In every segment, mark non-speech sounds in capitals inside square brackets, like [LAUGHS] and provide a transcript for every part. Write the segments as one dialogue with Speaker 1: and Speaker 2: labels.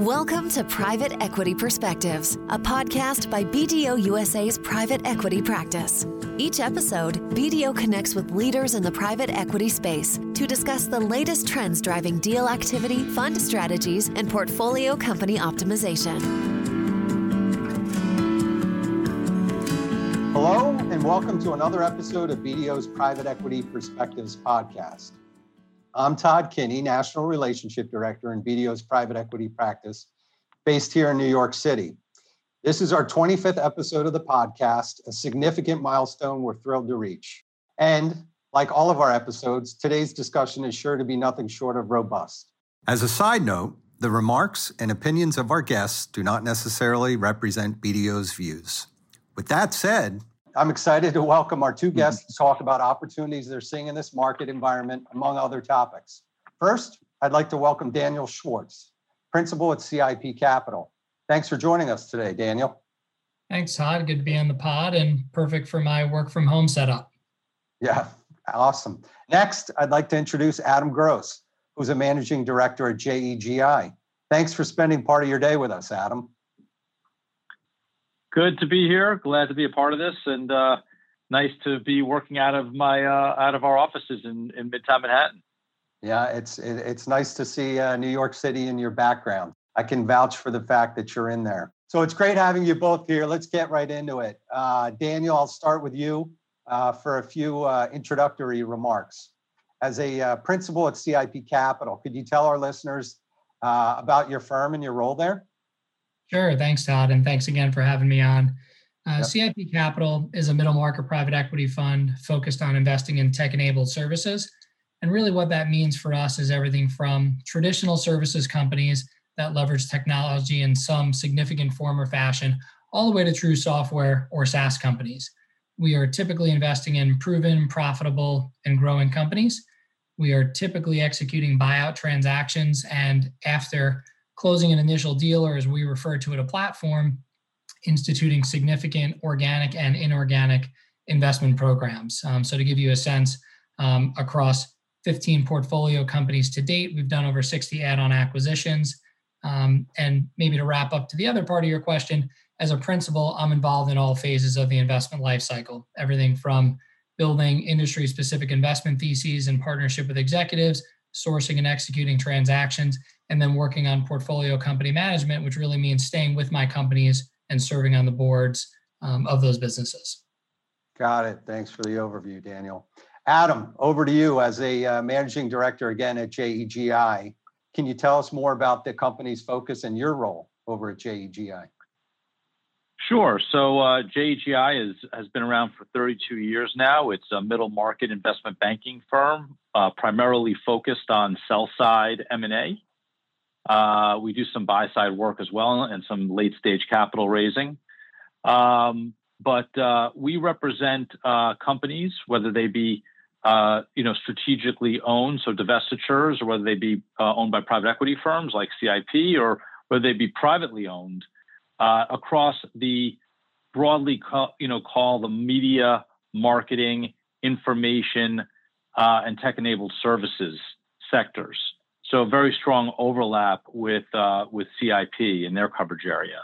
Speaker 1: Welcome to Private Equity Perspectives, a podcast by BDO USA's private equity practice. Each episode, BDO connects with leaders in the private equity space to discuss the latest trends driving deal activity, fund strategies, and portfolio company optimization.
Speaker 2: Hello, and welcome to another episode of BDO's Private Equity Perspectives podcast. I'm Todd Kinney, National Relationship Director in BDO's private equity practice based here in New York City. This is our 25th episode of the podcast, a significant milestone we're thrilled to reach. And like all of our episodes, today's discussion is sure to be nothing short of robust.
Speaker 3: As a side note, the remarks and opinions of our guests do not necessarily represent BDO's views. With that said,
Speaker 2: I'm excited to welcome our two mm-hmm. guests to talk about opportunities they're seeing in this market environment, among other topics. First, I'd like to welcome Daniel Schwartz, principal at CIP Capital. Thanks for joining us today, Daniel.
Speaker 4: Thanks, Todd. Good to be on the pod and perfect for my work from home setup.
Speaker 2: Yeah, awesome. Next, I'd like to introduce Adam Gross, who's a managing director at JEGI. Thanks for spending part of your day with us, Adam
Speaker 5: good to be here. Glad to be a part of this, and uh, nice to be working out of my uh, out of our offices in, in Midtown Manhattan.
Speaker 2: Yeah, it's it, it's nice to see uh, New York City in your background. I can vouch for the fact that you're in there. So it's great having you both here. Let's get right into it. Uh, Daniel, I'll start with you uh, for a few uh, introductory remarks. As a principal at CIP Capital, could you tell our listeners about your firm and your role there?
Speaker 4: Sure. Thanks, Todd. And thanks again for having me on. Uh, yep. CIP Capital is a middle market private equity fund focused on investing in tech enabled services. And really, what that means for us is everything from traditional services companies that leverage technology in some significant form or fashion, all the way to true software or SaaS companies. We are typically investing in proven, profitable, and growing companies. We are typically executing buyout transactions. And after closing an initial deal, or as we refer to it, a platform, instituting significant organic and inorganic investment programs. Um, so, to give you a sense, um, across 15 portfolio companies to date, we've done over 60 add on acquisitions. Um, and maybe to wrap up to the other part of your question, as a principal, I'm involved in all phases of the investment lifecycle, everything from building industry specific investment theses in partnership with executives, sourcing and executing transactions, and then working on portfolio company management, which really means staying with my companies and serving on the boards um, of those businesses.
Speaker 2: Got it. Thanks for the overview, Daniel. Adam, over to you as a uh, managing director again at JEGI. Can you tell us more about the company's focus and your role over at JEGI?
Speaker 5: Sure. So uh, JEGI is, has been around for 32 years now. It's a middle market investment banking firm, uh, primarily focused on sell side M&A. Uh, we do some buy side work as well and some late stage capital raising. Um, but uh, we represent uh, companies, whether they be uh, you know strategically owned, so divestitures, or whether they be uh, owned by private equity firms like CIP, or whether they be privately owned, uh, across the broadly you know call the media, marketing, information, and tech enabled services sectors. So very strong overlap with uh, with CIP in their coverage area.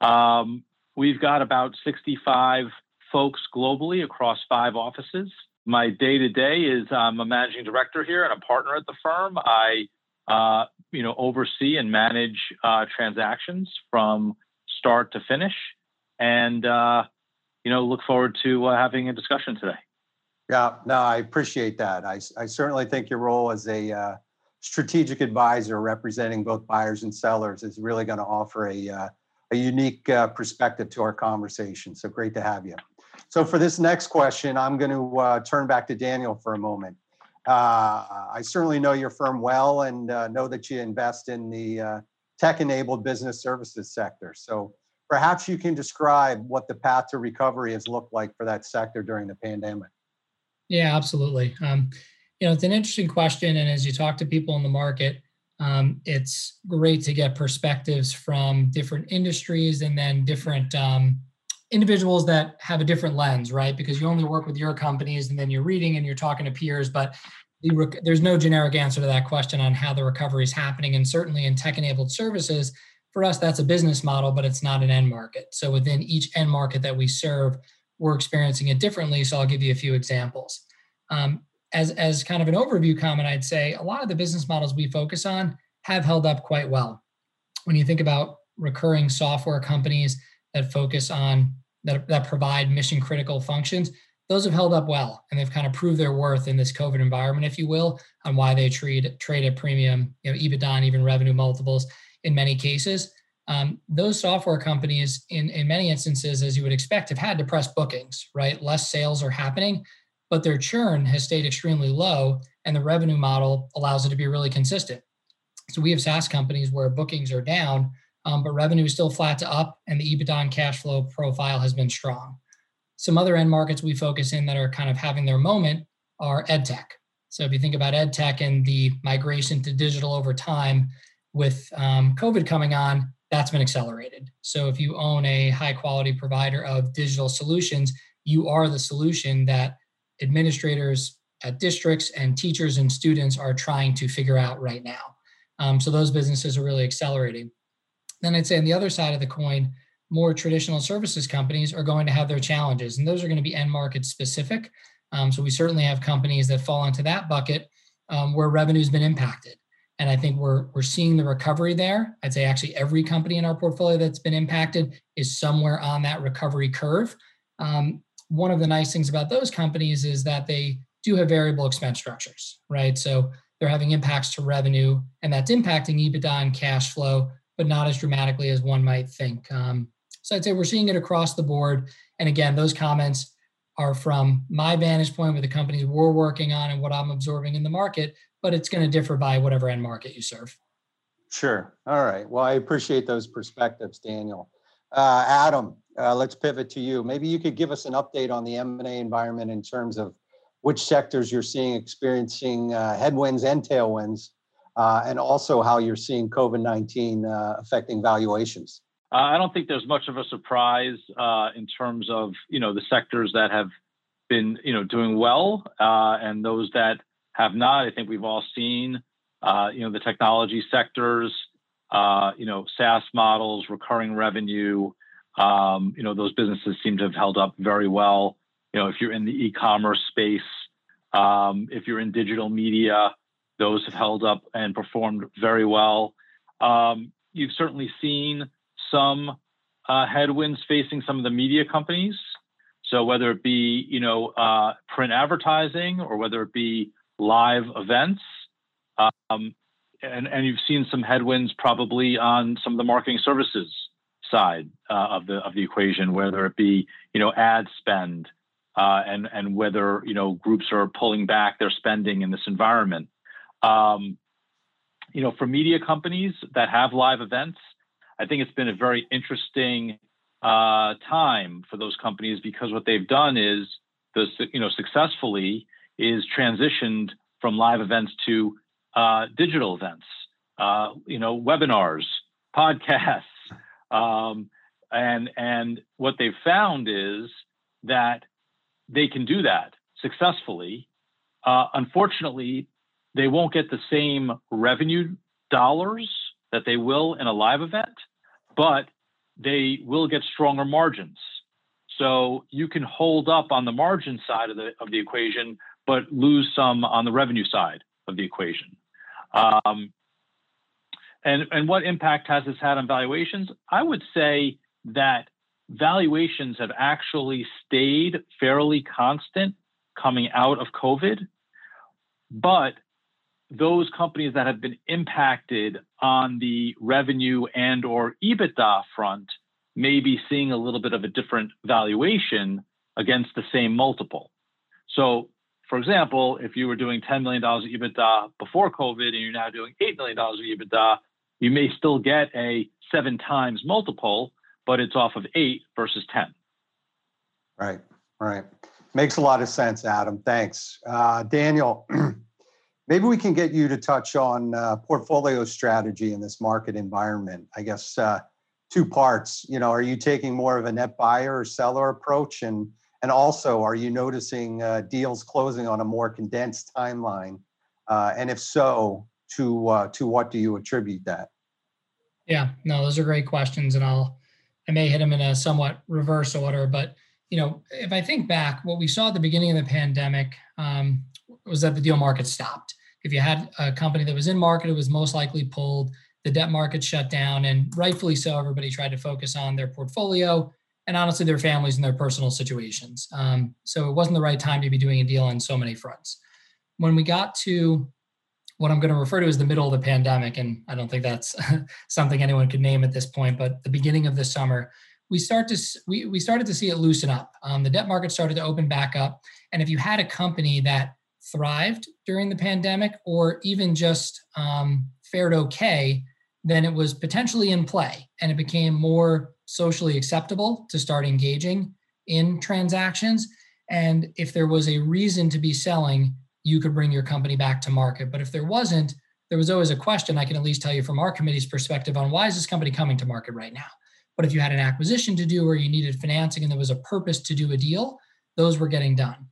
Speaker 5: Um, we've got about 65 folks globally across five offices. My day to day is I'm a managing director here and a partner at the firm. I uh, you know oversee and manage uh, transactions from start to finish, and uh, you know look forward to uh, having a discussion today.
Speaker 2: Yeah, no, I appreciate that. I, I certainly think your role as a uh, strategic advisor representing both buyers and sellers is really going to offer a, uh, a unique uh, perspective to our conversation. So great to have you. So for this next question, I'm going to uh, turn back to Daniel for a moment. Uh, I certainly know your firm well and uh, know that you invest in the uh, tech-enabled business services sector. So perhaps you can describe what the path to recovery has looked like for that sector during the pandemic.
Speaker 4: Yeah, absolutely. Um, you know, it's an interesting question. And as you talk to people in the market, um, it's great to get perspectives from different industries and then different um, individuals that have a different lens, right? Because you only work with your companies and then you're reading and you're talking to peers. But the, there's no generic answer to that question on how the recovery is happening. And certainly in tech enabled services, for us, that's a business model, but it's not an end market. So within each end market that we serve, we're experiencing it differently. So I'll give you a few examples. Um, as, as kind of an overview comment, I'd say a lot of the business models we focus on have held up quite well. When you think about recurring software companies that focus on that, that provide mission critical functions, those have held up well and they've kind of proved their worth in this COVID environment, if you will, on why they trade trade at premium, you know, EBITDA and even revenue multiples in many cases. Um, those software companies, in in many instances, as you would expect, have had depressed bookings. Right, less sales are happening, but their churn has stayed extremely low, and the revenue model allows it to be really consistent. So we have SaaS companies where bookings are down, um, but revenue is still flat to up, and the EBITDA and cash flow profile has been strong. Some other end markets we focus in that are kind of having their moment are ed tech. So if you think about ed tech and the migration to digital over time, with um, COVID coming on, that's been accelerated. So if you own a high quality provider of digital solutions, you are the solution that administrators at districts and teachers and students are trying to figure out right now. Um, so those businesses are really accelerating. Then I'd say on the other side of the coin, more traditional services companies are going to have their challenges, and those are going to be end market specific. Um, so we certainly have companies that fall into that bucket um, where revenue's been impacted. And I think we're we're seeing the recovery there. I'd say actually every company in our portfolio that's been impacted is somewhere on that recovery curve. Um, one of the nice things about those companies is that they do have variable expense structures, right? So they're having impacts to revenue, and that's impacting EBITDA and cash flow, but not as dramatically as one might think. Um, so I'd say we're seeing it across the board. And again, those comments are from my vantage point with the companies we're working on and what I'm absorbing in the market, but it's going to differ by whatever end market you serve.
Speaker 2: Sure. All right. Well, I appreciate those perspectives, Daniel. Uh, Adam, uh, let's pivot to you. Maybe you could give us an update on the M&A environment in terms of which sectors you're seeing experiencing uh, headwinds and tailwinds, uh, and also how you're seeing COVID-19 uh, affecting valuations.
Speaker 5: Uh, I don't think there's much of a surprise in terms of you know the sectors that have been you know doing well and those that have not. I think we've all seen you know the technology sectors, uh, you know SaaS models, recurring revenue. Um, you know those businesses seem to have held up very well. You know if you're in the e-commerce space, um, if you're in digital media, those have held up and performed very well. Um, you've certainly seen some uh, headwinds facing some of the media companies. So whether it be you know uh, print advertising or whether it be live events, um, and and you've seen some headwinds probably on some of the marketing services side uh, of the of the equation, whether it be you know ad spend uh, and and whether you know groups are pulling back their spending in this environment. Um, you know, for media companies that have live events, I think it's been a very interesting uh, time for those companies because what they've done is, the, you know, successfully is transitioned from live events to uh, digital events, uh, you know, webinars, podcasts, um, and and what they've found is that they can do that successfully. Uh, unfortunately, they won't get the same revenue dollars that they will in a live event, but they will get stronger margins. So you can hold up on the margin side of the of the equation, but lose some on the revenue side of the equation. Um, and and what impact has this had on valuations? I would say that valuations have actually stayed fairly constant coming out of COVID, but those companies that have been impacted on the revenue and or EBITDA front may be seeing a little bit of a different valuation against the same multiple. So, for example, if you were doing $10 million of EBITDA before COVID and you're now doing $8 million of EBITDA, you may still get a seven times multiple, but it's off of eight versus 10.
Speaker 2: Right, right. Makes a lot of sense, Adam. Thanks. Uh, Daniel, [CLEARS THROAT] Maybe we can get you to touch on uh, portfolio strategy in this market environment. I guess uh, two parts. You know, are you taking more of a net buyer or seller approach, and and also are you noticing uh, deals closing on a more condensed timeline Uh, and if so, to uh, to what do you attribute that?
Speaker 4: Yeah, no, those are great questions, and I'll I may hit them in a somewhat reverse order, but you know, if I think back, what we saw at the beginning of the pandemic um, was that the deal market stopped. If you had a company that was in market, it was most likely pulled. The debt market shut down, and rightfully so. Everybody tried to focus on their portfolio and honestly their families and their personal situations. Um, so it wasn't the right time to be doing a deal on so many fronts. When we got to what I'm going to refer to as the middle of the pandemic, and I don't think that's [LAUGHS] something anyone could name at this point, but the beginning of the summer, we start to we, we started to see it loosen up. Um, the debt market started to open back up, and if you had a company that thrived during the pandemic or even just um, fared okay, then it was potentially in play, and it became more socially acceptable to start engaging in transactions. And if there was a reason to be selling, you could bring your company back to market. But if there wasn't, there was always a question I can at least tell you from our committee's perspective on why is this company coming to market right now? But if you had an acquisition to do or you needed financing and there was a purpose to do a deal, those were getting done.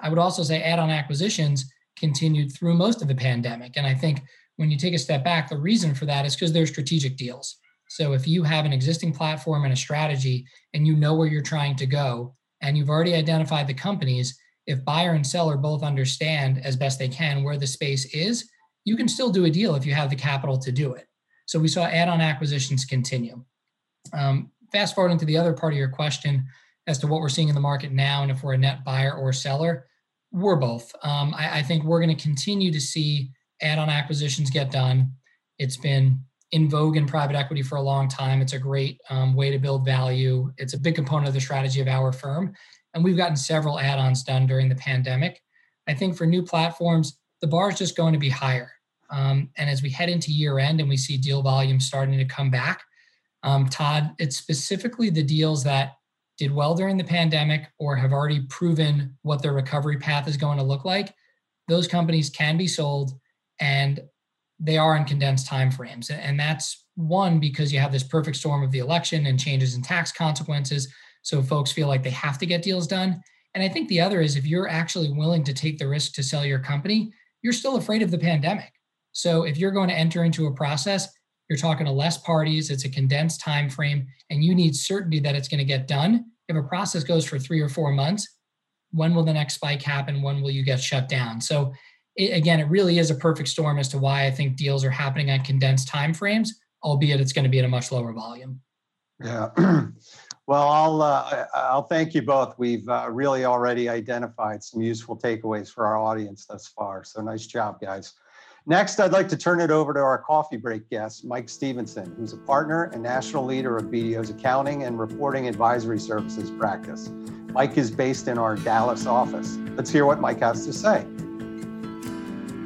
Speaker 4: I would also say add on acquisitions continued through most of the pandemic. And I think when you take a step back, the reason for that is because they're strategic deals. So if you have an existing platform and a strategy and you know where you're trying to go and you've already identified the companies, if buyer and seller both understand as best they can where the space is, you can still do a deal if you have the capital to do it. So we saw add-on acquisitions continue. Um, fast forwarding to the other part of your question as to what we're seeing in the market now and if we're a net buyer or seller, we're both. Um, I, I think we're going to continue to see add-on acquisitions get done. It's been in vogue in private equity for a long time. It's a great um, way to build value. It's a big component of the strategy of our firm. And we've gotten several add ons done during the pandemic. I think for new platforms, the bar is just going to be higher. Um, and as we head into year end and we see deal volume starting to come back, um, Todd, it's specifically the deals that did well during the pandemic or have already proven what their recovery path is going to look like. Those companies can be sold. And they are in condensed time frames And that's one because you have this perfect storm of the election and changes in tax consequences. So folks feel like they have to get deals done. And I think the other is if you're actually willing to take the risk to sell your company, you're still afraid of the pandemic. So if you're going to enter into a process, you're talking to less parties, it's a condensed time frame, and you need certainty that it's going to get done. If a process goes for three or four months, when will the next spike happen? When will you get shut down? So it, again, it really is a perfect storm as to why I think deals are happening on condensed time frames, albeit it's going to be at a much lower volume.
Speaker 2: Yeah. [CLEARS THROAT] well, I'll uh, I'll thank you both. We've uh, really already identified some useful takeaways for our audience thus far. So nice job, guys. Next, I'd like to turn it over to our coffee break guest, Mike Stevenson, who's a partner and national leader of BDO's accounting and reporting advisory services practice. Mike is based in our Dallas office. Let's hear what Mike has to say.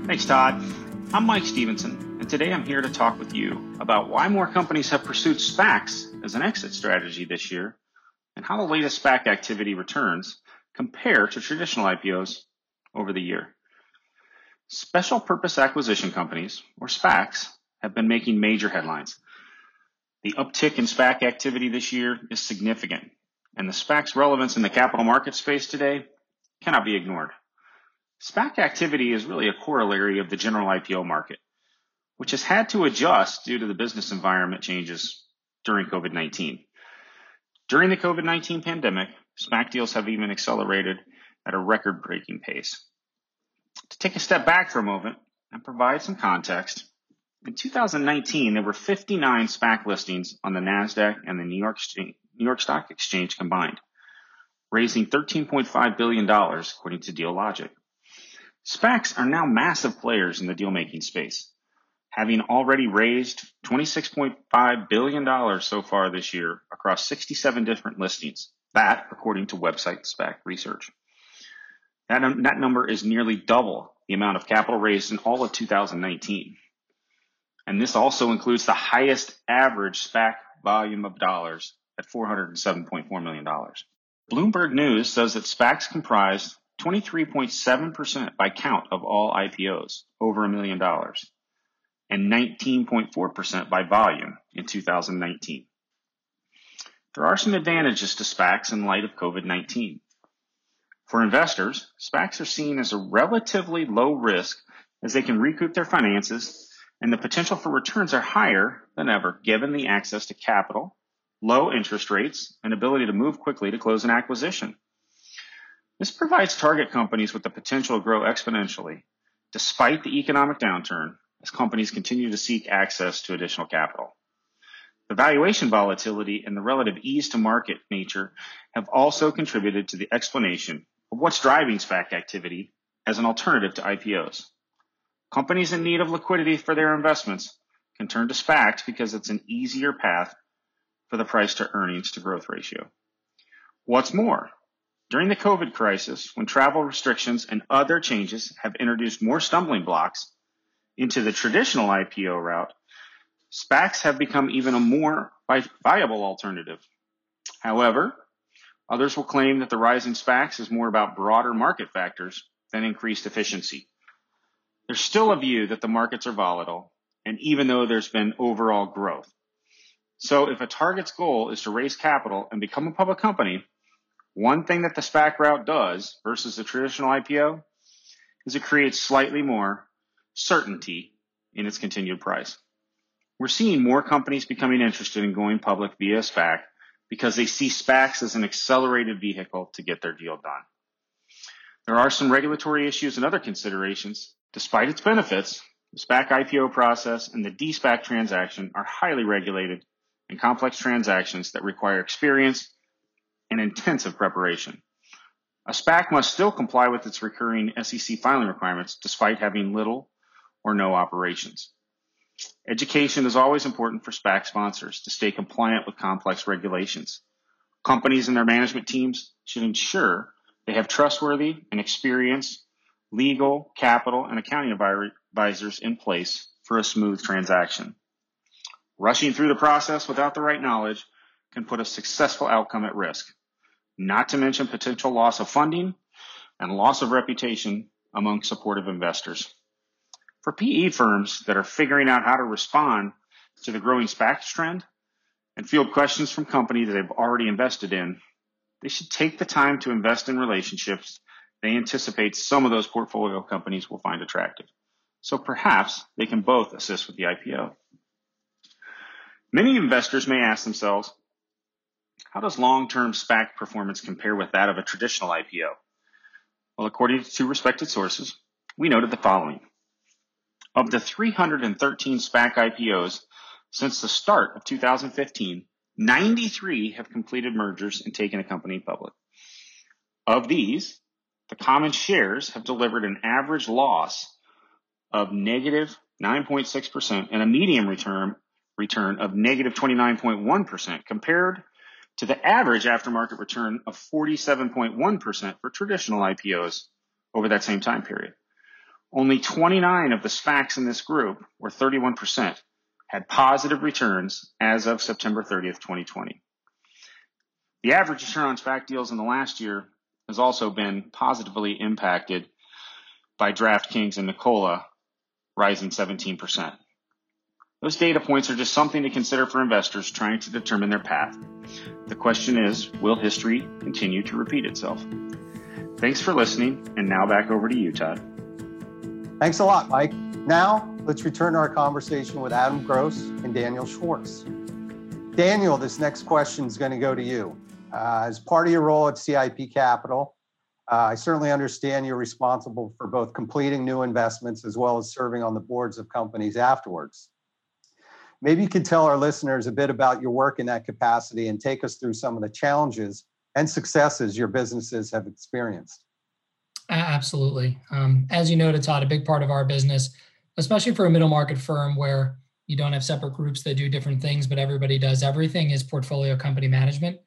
Speaker 6: Thanks, Todd. I'm Mike Stevenson, and today I'm here to talk with you about why more companies have pursued SPACs as an exit strategy this year and how the latest SPAC activity returns compare to traditional IPOs over the year. Special purpose acquisition companies, or SPACs, have been making major headlines. The uptick in SPAC activity this year is significant, and the SPAC's relevance in the capital market space today cannot be ignored. SPAC activity is really a corollary of the general IPO market, which has had to adjust due to the business environment changes during COVID 19. During the COVID 19 pandemic, SPAC deals have even accelerated at a record breaking pace. To take a step back for a moment and provide some context, in 2019, there were 59 SPAC listings on the NASDAQ and the New York, New York Stock Exchange combined, raising $13.5 billion according to Dealogic. SPACs are now massive players in the deal making space, having already raised $26.5 billion so far this year across 67 different listings. That, according to website SPAC Research. That, that number is nearly double the amount of capital raised in all of 2019. And this also includes the highest average SPAC volume of dollars at $407.4 million. Bloomberg News says that SPACs comprise 23.7% by count of all IPOs over a million dollars, and 19.4% by volume in 2019. There are some advantages to SPACs in light of COVID 19. For investors, SPACs are seen as a relatively low risk as they can recoup their finances and the potential for returns are higher than ever given the access to capital, low interest rates, and ability to move quickly to close an acquisition. This provides target companies with the potential to grow exponentially despite the economic downturn as companies continue to seek access to additional capital. The valuation volatility and the relative ease to market nature have also contributed to the explanation of what's driving SPAC activity as an alternative to IPOs. Companies in need of liquidity for their investments can turn to SPACs because it's an easier path for the price to earnings to growth ratio. What's more, during the COVID crisis, when travel restrictions and other changes have introduced more stumbling blocks into the traditional IPO route, SPACs have become even a more viable alternative. However, others will claim that the rise in SPACs is more about broader market factors than increased efficiency. There's still a view that the markets are volatile, and even though there's been overall growth. So if a target's goal is to raise capital and become a public company, one thing that the SPAC route does versus the traditional IPO is it creates slightly more certainty in its continued price. We're seeing more companies becoming interested in going public via SPAC because they see SPACs as an accelerated vehicle to get their deal done. There are some regulatory issues and other considerations. Despite its benefits, the SPAC IPO process and the de-SPAC transaction are highly regulated and complex transactions that require experience and intensive preparation. A SPAC must still comply with its recurring SEC filing requirements despite having little or no operations. Education is always important for SPAC sponsors to stay compliant with complex regulations. Companies and their management teams should ensure they have trustworthy and experienced legal, capital, and accounting advisors in place for a smooth transaction. Rushing through the process without the right knowledge can put a successful outcome at risk not to mention potential loss of funding and loss of reputation among supportive investors. For PE firms that are figuring out how to respond to the growing SPACs trend and field questions from companies that they've already invested in, they should take the time to invest in relationships they anticipate some of those portfolio companies will find attractive. So perhaps they can both assist with the IPO. Many investors may ask themselves, how does long-term SPAC performance compare with that of a traditional IPO? Well, according to two respected sources, we noted the following. Of the 313 SPAC IPOs since the start of 2015, 93 have completed mergers and taken a company public. Of these, the common shares have delivered an average loss of negative 9.6% and a median return return of negative 29.1 compared to the average aftermarket return of 47.1% for traditional IPOs over that same time period. Only 29 of the SPACs in this group, or 31%, had positive returns as of September 30th, 2020. The average return on SPAC deals in the last year has also been positively impacted by DraftKings and Nikola, rising 17%. Those data points are just something to consider for investors trying to determine their path. The question is, will history continue to repeat itself? Thanks for listening, and now back over to you, Todd.
Speaker 2: Thanks a lot, Mike. Now, let's return to our conversation with Adam Gross and Daniel Schwartz. Daniel, this next question is going to go to you. Uh, as part of your role at CIP Capital, uh, I certainly understand you're responsible for both completing new investments as well as serving on the boards of companies afterwards. Maybe you could tell our listeners a bit about your work in that capacity and take us through some of the challenges and successes your businesses have experienced.
Speaker 4: Absolutely. Um, as you noted, Todd, a big part of our business, especially for a middle market firm where you don't have separate groups that do different things, but everybody does everything, is portfolio company management.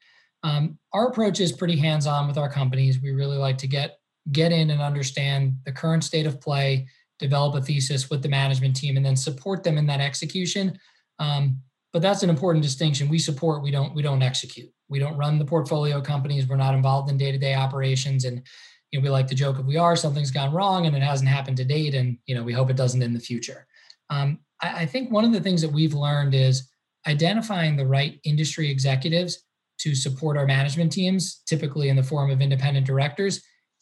Speaker 4: Um, our approach is pretty hands-on with our companies. We really like to get get in and understand the current state of play, develop a thesis with the management team, and then support them in that execution um, but that's an important distinction. We support, we don't, we don't execute. We don't run the portfolio companies. We're not involved in day-to-day operations. And you know, we like to joke if we are, something's gone wrong and it hasn't happened to date. And you know, we hope it doesn't in the future. Um, I, I think one of the things that we've learned is identifying the right industry executives to support our management teams, typically in the form of independent directors,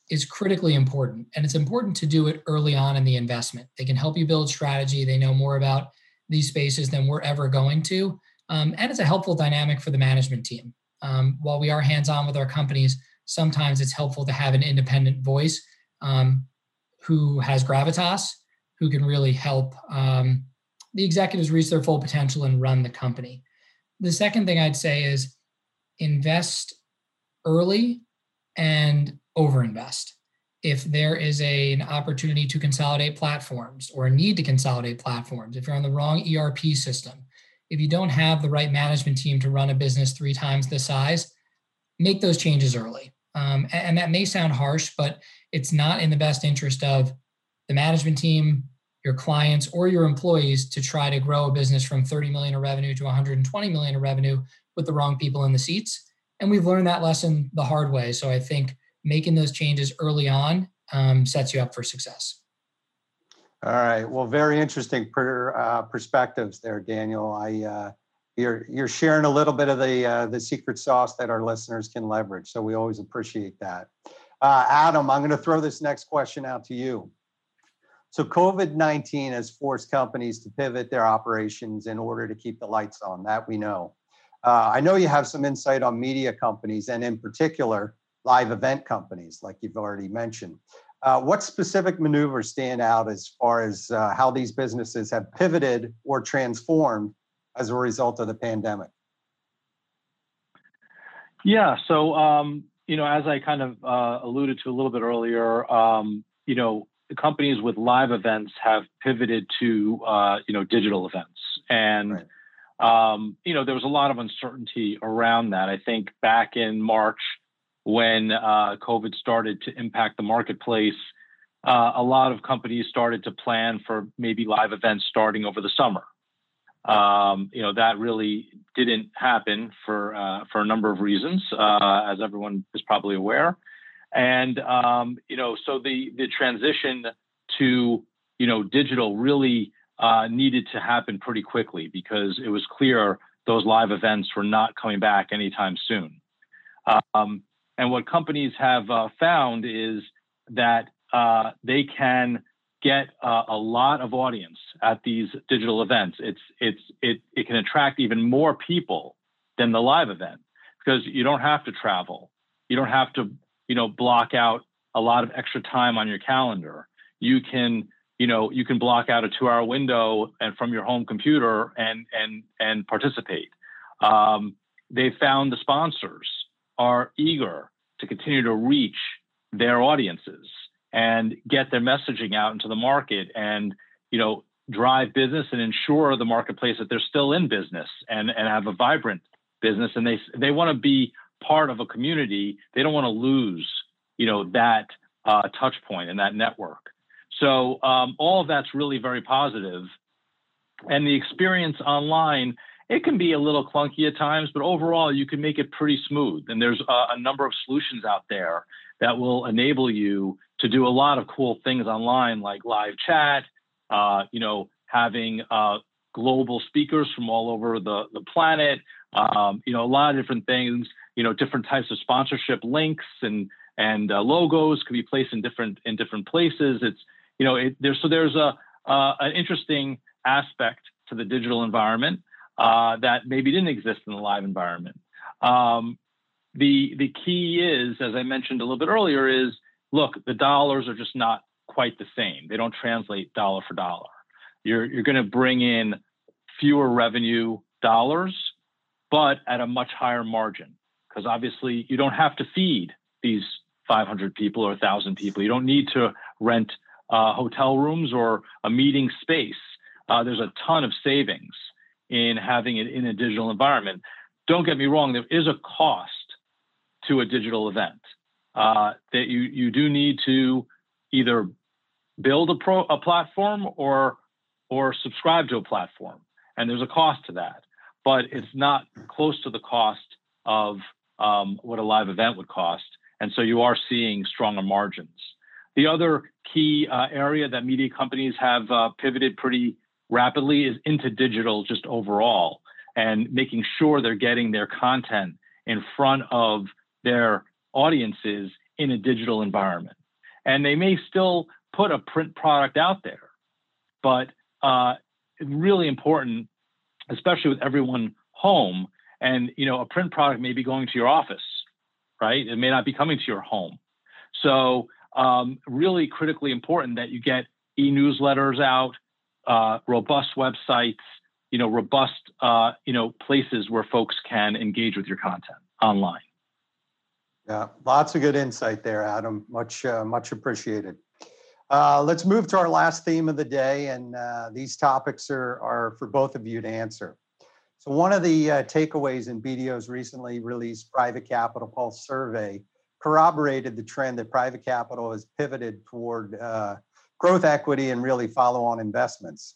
Speaker 4: is critically important. And it's important to do it early on in the investment. They can help you build strategy. They know more about these spaces than we're ever going to. Um, and it's a helpful dynamic for the management team. Um, while we are hands on with our companies, sometimes it's helpful to have an independent voice um, who has gravitas, who can really help um, the executives reach their full potential and run the company. The second thing I'd say is invest early and overinvest. If there is a, an opportunity to consolidate platforms or a need to consolidate platforms, if you're on the wrong ERP system, if you don't have the right management team to run a business three times the size, make those changes early. Um, and, and that may sound harsh, but it's not in the best interest of the management team, your clients, or your employees to try to grow a business from 30 million of revenue to 120 million of revenue with the wrong people in the seats. And we've learned that lesson the hard way. So I think making those changes early on um, sets you up for success.
Speaker 2: All right. Well, very interesting per, uh, perspectives there, Daniel. I uh, you're you're sharing a little bit of the uh, the secret sauce that our listeners can leverage. So we always appreciate that. Uh, Adam, I'm going to throw this next question out to you. So COVID 19 has forced companies to pivot their operations in order to keep the lights on. That we know. Uh, I know you have some insight on media companies and, in particular, live event companies, like you've already mentioned. Uh, what specific maneuvers stand out as far as uh, how these businesses have pivoted or transformed as a result of the pandemic?
Speaker 5: Yeah, so um, you know, as I kind of uh, alluded to a little bit earlier, um, you know, the companies with live events have pivoted to uh, you know digital events, and right. um, you know there was a lot of uncertainty around that. I think back in March when uh, COVID started to impact the marketplace, uh, a lot of companies started to plan for maybe live events starting over the summer. Um, you know that really didn't happen for uh, for a number of reasons, uh, as everyone is probably aware. And um, you know, so the the transition to you know digital really uh, needed to happen pretty quickly because it was clear those live events were not coming back anytime soon. Um, and what companies have uh, found is that uh, they can get uh, a lot of audience at these digital events. It's it's it it can attract even more people than the live event because you don't have to travel. You don't have to you know block out a lot of extra time on your calendar. You can you know you can block out a two hour window and from your home computer and and and participate. Um, they found the sponsors are eager to continue to reach their audiences and get their messaging out into the market and you know drive business and ensure the marketplace that they're still in business and and have a vibrant business. And they they want to be part of a community. They don't want to lose you know that uh, touch point and that network. So um, all of that's really very positive. And the experience online it can be a little clunky at times, but overall, you can make it pretty smooth. And there's a, a, number of solutions out there that will enable you to do a lot of cool things online, like live chat, uh, you know, having uh, global speakers from all over the, the planet, um, you know, a lot of different things, you know, different types of sponsorship links and and uh, logos can be placed in different in different places. It's you know, it, there's so there's a uh, an interesting aspect to the digital environment uh, that maybe didn't exist in the live environment. Um, the the key is, as I mentioned a little bit earlier, is look, the dollars are just not quite the same. They don't translate dollar for dollar. You're you're going to bring in fewer revenue dollars, but at a much higher margin because obviously you don't have to feed these 500 people or 1,000 people. You don't need to rent uh, hotel rooms or a meeting space. Uh, there's a ton of savings in having it in a digital environment. Don't get me wrong, there is a cost to a digital event uh, that you, you do need to either build a, pro, a platform or, or subscribe to a platform. And there's a cost to that, but it's not close to the cost of um, what a live event would cost. And so you are seeing stronger margins. The other key uh, area that media companies have uh, pivoted pretty rapidly is into digital just overall and making sure they're getting their content in front of their audiences in a digital environment. And they may still put a print product out there, but uh, really important, especially with everyone home. And you know, a print product may be going to your office, right? It may not be coming to your home. So um, really critically important that you get e-newsletters out, uh, robust websites, you know, robust, uh, you know, places where folks can engage with your content online.
Speaker 2: Yeah, lots of good insight there, Adam. Much, uh, much appreciated. Uh, let's move to our last theme of the day, and uh, these topics are, are for both of you to answer. So one of the uh, takeaways in BDO's recently released Private Capital Pulse survey corroborated the trend that private capital has pivoted toward uh, growth equity and really follow-on investments.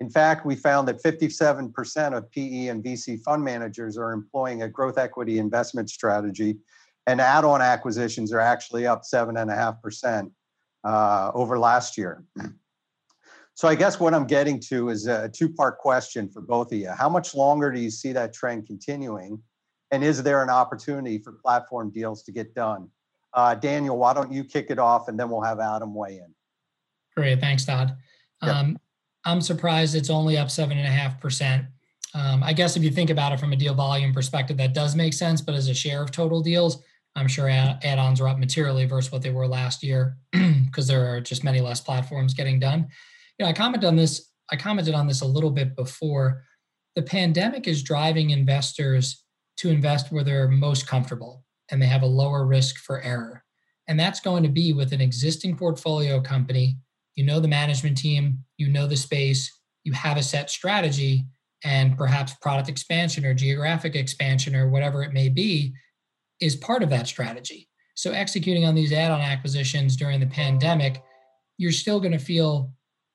Speaker 2: In fact, we found that 57% of PE and VC fund managers are employing a growth equity investment strategy, and add-on acquisitions are actually up 7.5% uh, over last year. So I guess what I'm getting to is a two-part question for both of you. How much longer do you see that trend continuing? And is there an opportunity for platform deals to get done? Uh, Daniel, why don't you kick it off and then we'll have Adam weigh in.
Speaker 4: Great, thanks, Todd. Um, I'm surprised it's only up seven and a half percent. Um, I guess if you think about it from a deal volume perspective, that does make sense. But as a share of total deals, I'm sure add-ons are up materially versus what they were last year [CLEARS THROAT] because there are just many less platforms getting done. You know, I commented on this. I commented on this a little bit before. The pandemic is driving investors to invest where they're most comfortable and they have a lower risk for error. And that's going to be with an existing portfolio company. You know the management team, you know the space, you have a set strategy, and perhaps product expansion or geographic expansion or whatever it may be is part of that strategy. So, executing on these add on acquisitions during the pandemic, you're still going to feel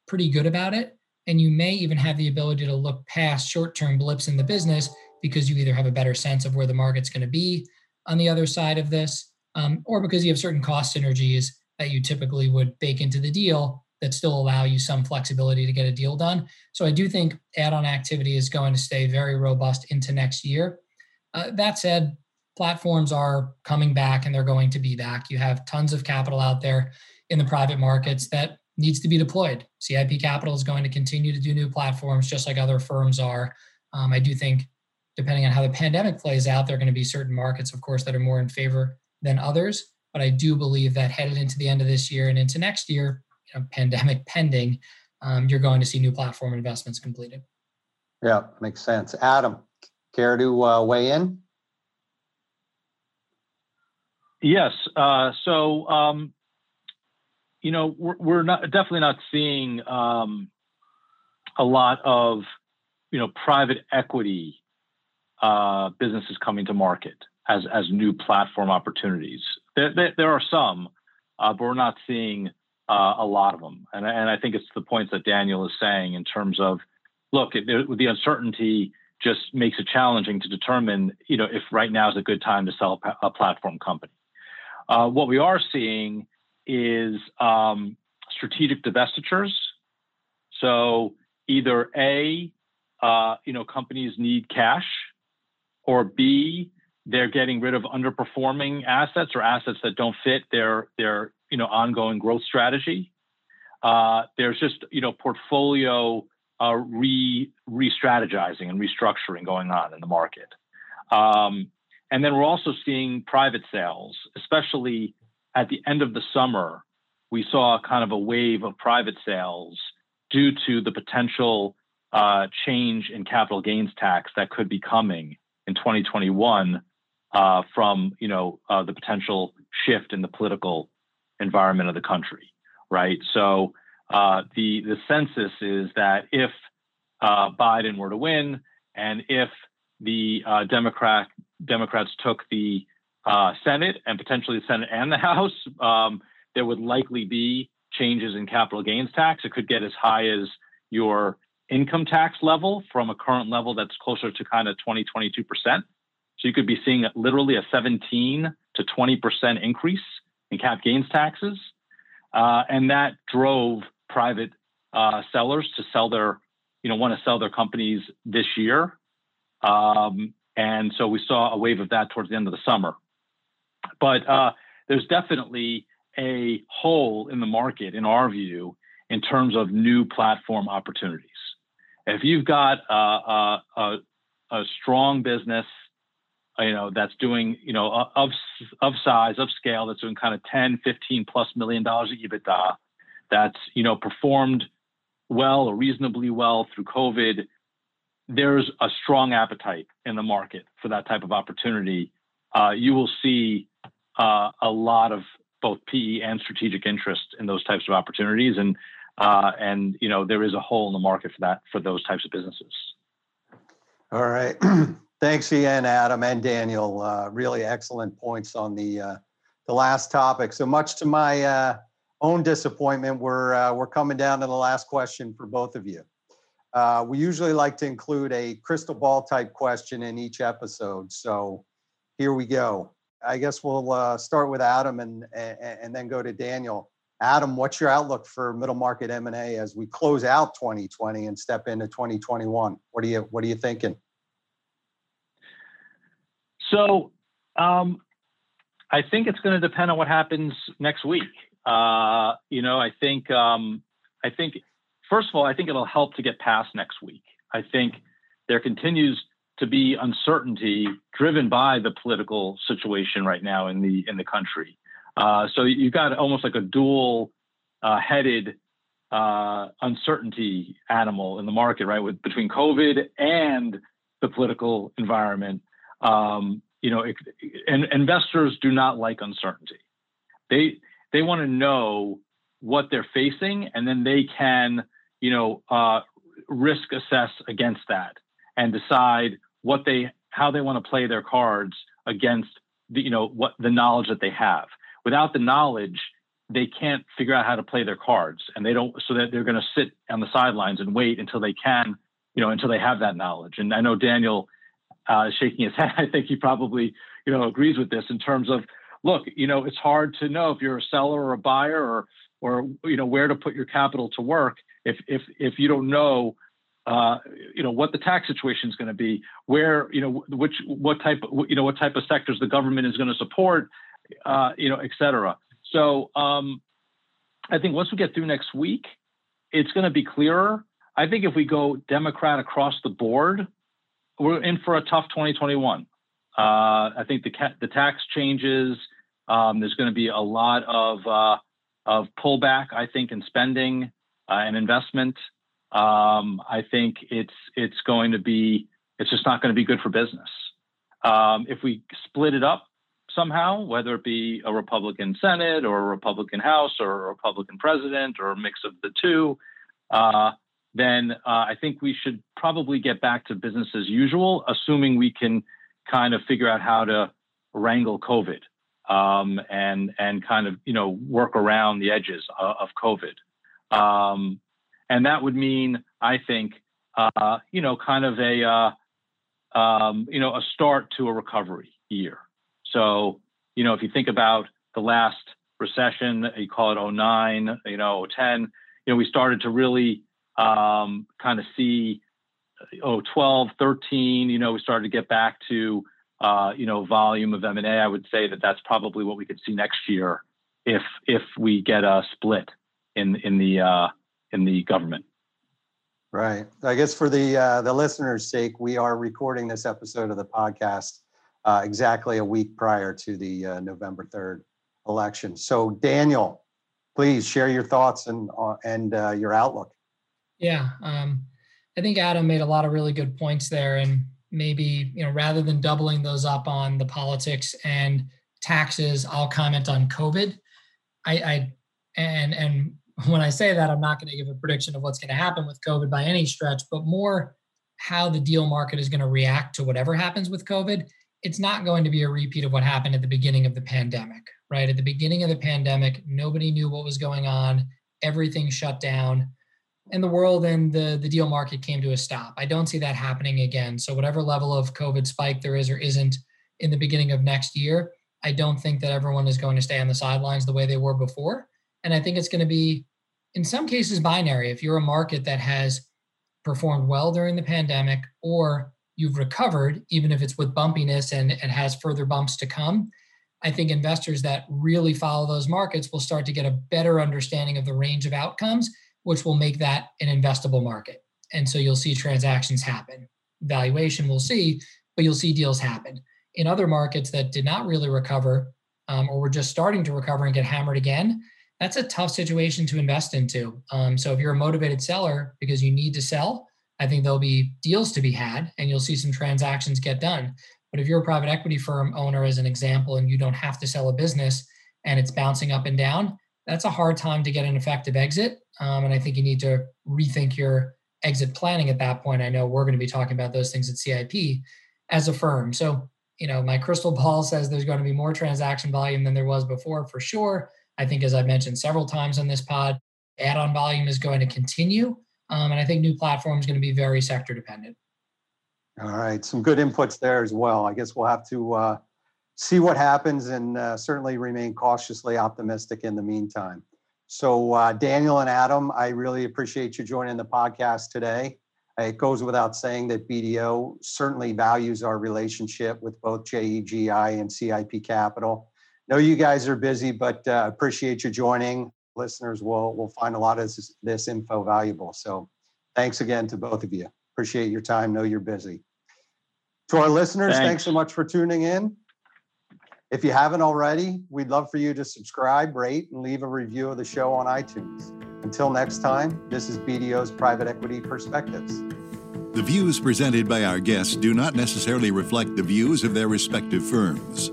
Speaker 4: pretty good about it. And you may even have the ability to look past short term blips in the business because you either have a better sense of where the market's going to be on the other side of this, um, or because you have certain cost synergies that you typically would bake into the deal that still allow you some flexibility to get a deal done. So I do think add-on activity is going to stay very robust into next year. Uh, that said, platforms are coming back and they're going to be back. You have tons of capital out there in the private markets that needs to be deployed. CIP Capital is going to continue to do new platforms just like other firms are. Um, I do think depending on how the pandemic plays out, there are going to be certain markets, of course, that are more in favor than others. But I do believe that headed into the end of this year and into next year, pandemic [LAUGHS] pending, um, you're going to see new platform investments completed.
Speaker 2: Yeah, makes sense. Adam, care to uh, weigh in?
Speaker 5: Yes. Uh, so, um, you know, we're, we're, not definitely not seeing um, a lot of, you know, private equity uh, businesses coming to market as as new platform opportunities. There, there, there are some, uh, but we're not seeing uh, a lot of them. And, and I think it's the points that Daniel is saying in terms of, look, it, the uncertainty just makes it challenging to determine, you know, if right now is a good time to sell a, a platform company. Uh, what we are seeing is um, strategic divestitures. So either a, uh, you know, companies need cash or B, they're getting rid of underperforming assets or assets that don't fit their their you know ongoing growth strategy. Uh, there's just you know portfolio uh, re re-strategizing and restructuring going on in the market. Um, and then we're also seeing private sales, especially at the end of the summer. We saw kind of a wave of private sales due to the potential uh, change in capital gains tax that could be coming in 2021 uh, from you know uh, the potential shift in the political environment of the country, right? So uh, the the census is that if uh, Biden were to win, and if the uh, Democrat Democrats took the uh, Senate and potentially the Senate and the [LAUGHS] House, um, there would likely be changes in capital gains tax. It could get as high as your income tax level from a current level that's closer to kind of 20, 22%. So you could be seeing literally a 17 to 20% increase in cap gains taxes. Uh, and that drove private uh, sellers to sell their, you know, want to sell their companies this year. Um, and so we saw a wave of that towards the end of the summer. But uh, there's definitely a hole in the market, in our view, in terms of new platform opportunities. If you've got a, a, a strong business, you know, that's doing, you know, of, of size, of scale, that's doing kind of 10, 15 plus million dollars of EBITDA, that's, you know, performed well or reasonably well through COVID, there's a strong appetite in the market for that type of opportunity. Uh, you will see uh, a lot of both PE and strategic interest in those types of opportunities, and uh, and you know there is a hole in the market for that for those types of businesses.
Speaker 2: All right, [CLEARS THROAT] thanks again, Adam and Daniel. Uh, really excellent points on the uh, the last topic. So much to my uh, own disappointment, we're uh, we're coming down to the last question for both of you. Uh, we usually like to include a crystal ball type question in each episode. So here we go. I guess we'll uh, start with Adam and, and, and then go to Daniel. Adam, what's your outlook for middle market M&A as we close out 2020 and step into 2021? What are you What are you thinking?
Speaker 5: So, um, I think it's going to depend on what happens next week. Uh, you know, I think um, I think first of all, I think it'll help to get past next week. I think there continues to be uncertainty driven by the political situation right now in the in the country. Uh, so you've got almost like a dual uh, headed uh, uncertainty animal in the market, right? With between COVID and the political environment, um, you know, and investors do not like uncertainty. They they want to know what they're facing, and then they can you know, uh, risk assess against that and decide what they how they want to play their cards against the you know what the knowledge that they have. Without the knowledge, they can't figure out how to play their cards, and they don't. So that they're going to sit on the sidelines and wait until they can, you know, until they have that knowledge. And I know Daniel uh, shaking his [LAUGHS] head. I think he probably you know agrees with this in terms of look, you know, it's hard to know if you're a seller or a buyer or or you know where to put your capital to work if if if you don't know uh, you know what the tax situation is going to be, where you know which what type you know what type of sectors the government is going to support, uh, you know, et cetera. So um, I think once we get through next week, it's going to be clearer. I think if we go Democrat across the board, we're in for a tough 2021. Uh, I think the ca- the tax changes. Um, there's going to be a lot of uh, of pullback. I think in spending uh, and investment. Um, I think it's it's going to be it's just not going to be good for business. Um, if we split it up somehow, whether it be a Republican Senate or a Republican House or a Republican president or a mix of the two, uh, then uh, I think we should probably get back to business as usual, assuming we can kind of figure out how to wrangle COVID um, and and kind of you know work around the edges of, of COVID. Um, and that would mean, I think, uh, you know, kind of a, uh, um, you know, a start to a recovery year. So, you know, if you think about the last recession, you call it 09, you know, 10, you know, we started to really um, kind of see, oh, 12, 13, you know, we started to get back to, uh, you know, volume of M&A. I would say that that's probably what we could see next year if if we get a split in in the uh, in the government.
Speaker 2: Right. I guess for the uh, the listeners' sake, we are recording this episode of the podcast uh, exactly a week prior to the uh, November third election. So, Daniel, please share your thoughts and uh, and uh, your outlook.
Speaker 4: Yeah, um, I think Adam made a lot of really good points there, and maybe you know rather than doubling those up on the politics and taxes, I'll comment on COVID. I, I and and [LAUGHS] when I say that, I'm not going to give a prediction of what's going to happen with COVID by any stretch, but more how the deal market is going to react to whatever happens with COVID. It's not going to be a repeat of what happened at the beginning of the pandemic, right? At the beginning of the pandemic, nobody knew what was going on, everything shut down, and the world and the, the deal market came to a stop. I don't see that happening again. So, whatever level of COVID spike there is or isn't in the beginning of next year, I don't think that everyone is going to stay on the sidelines the way they were before. And I think it's going to be, in some cases, binary. If you're a market that has performed well during the pandemic or you've recovered, even if it's with bumpiness and it has further bumps to come, I think investors that really follow those markets will start to get a better understanding of the range of outcomes, which will make that an investable market. And so you'll see transactions happen. Valuation we'll see, but you'll see deals happen. In other markets that did not really recover um, or were just starting to recover and get hammered again, that's a tough situation to invest into. Um, so if you're a motivated seller because you need to sell, I think there'll be deals to be had and you'll see some transactions get done. But if you're a private equity firm owner, as an example, and you don't have to sell a business and it's bouncing up and down, that's a hard time to get an effective exit. Um, and I think you need to rethink your exit planning at that point. I know we're going to be talking about those things at CIP as a firm. So, you know, my crystal ball [LAUGHS] says there's going to be more transaction volume than there was before for sure. I think, as I mentioned several times on this pod, add on volume is going to continue. Um, and I think new platform is going to be very sector dependent.
Speaker 2: All right, some good inputs there as well. I guess we'll have to uh, see what happens and uh, certainly remain cautiously optimistic in the meantime. So, uh, Daniel and Adam, I really appreciate you joining the podcast today. It goes without saying that BDO certainly values our relationship with both JEGI and CIP Capital. Know you guys are busy, but uh, appreciate you joining. Listeners will will find a lot of this, this info valuable. So, thanks again to both of you. Appreciate your time. Know you're busy. To our listeners, thanks. thanks so much for tuning in. If you haven't already, we'd love for you to subscribe, rate, and leave a review of the show on iTunes. Until next time, this is BDO's Private Equity Perspectives.
Speaker 7: The views presented by our guests do not necessarily reflect the views of their respective firms.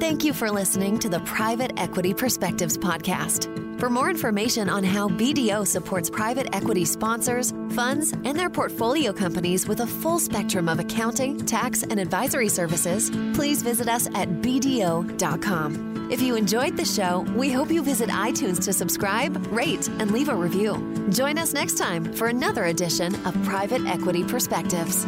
Speaker 1: Thank you for listening to the Private Equity Perspectives Podcast. For more information on how BDO supports private equity sponsors, funds, and their portfolio companies with a full spectrum of accounting, tax, and advisory services, please visit us at BDO.com. If you enjoyed the show, we hope you visit iTunes to subscribe, rate, and leave a review. Join us next time for another edition of Private Equity Perspectives.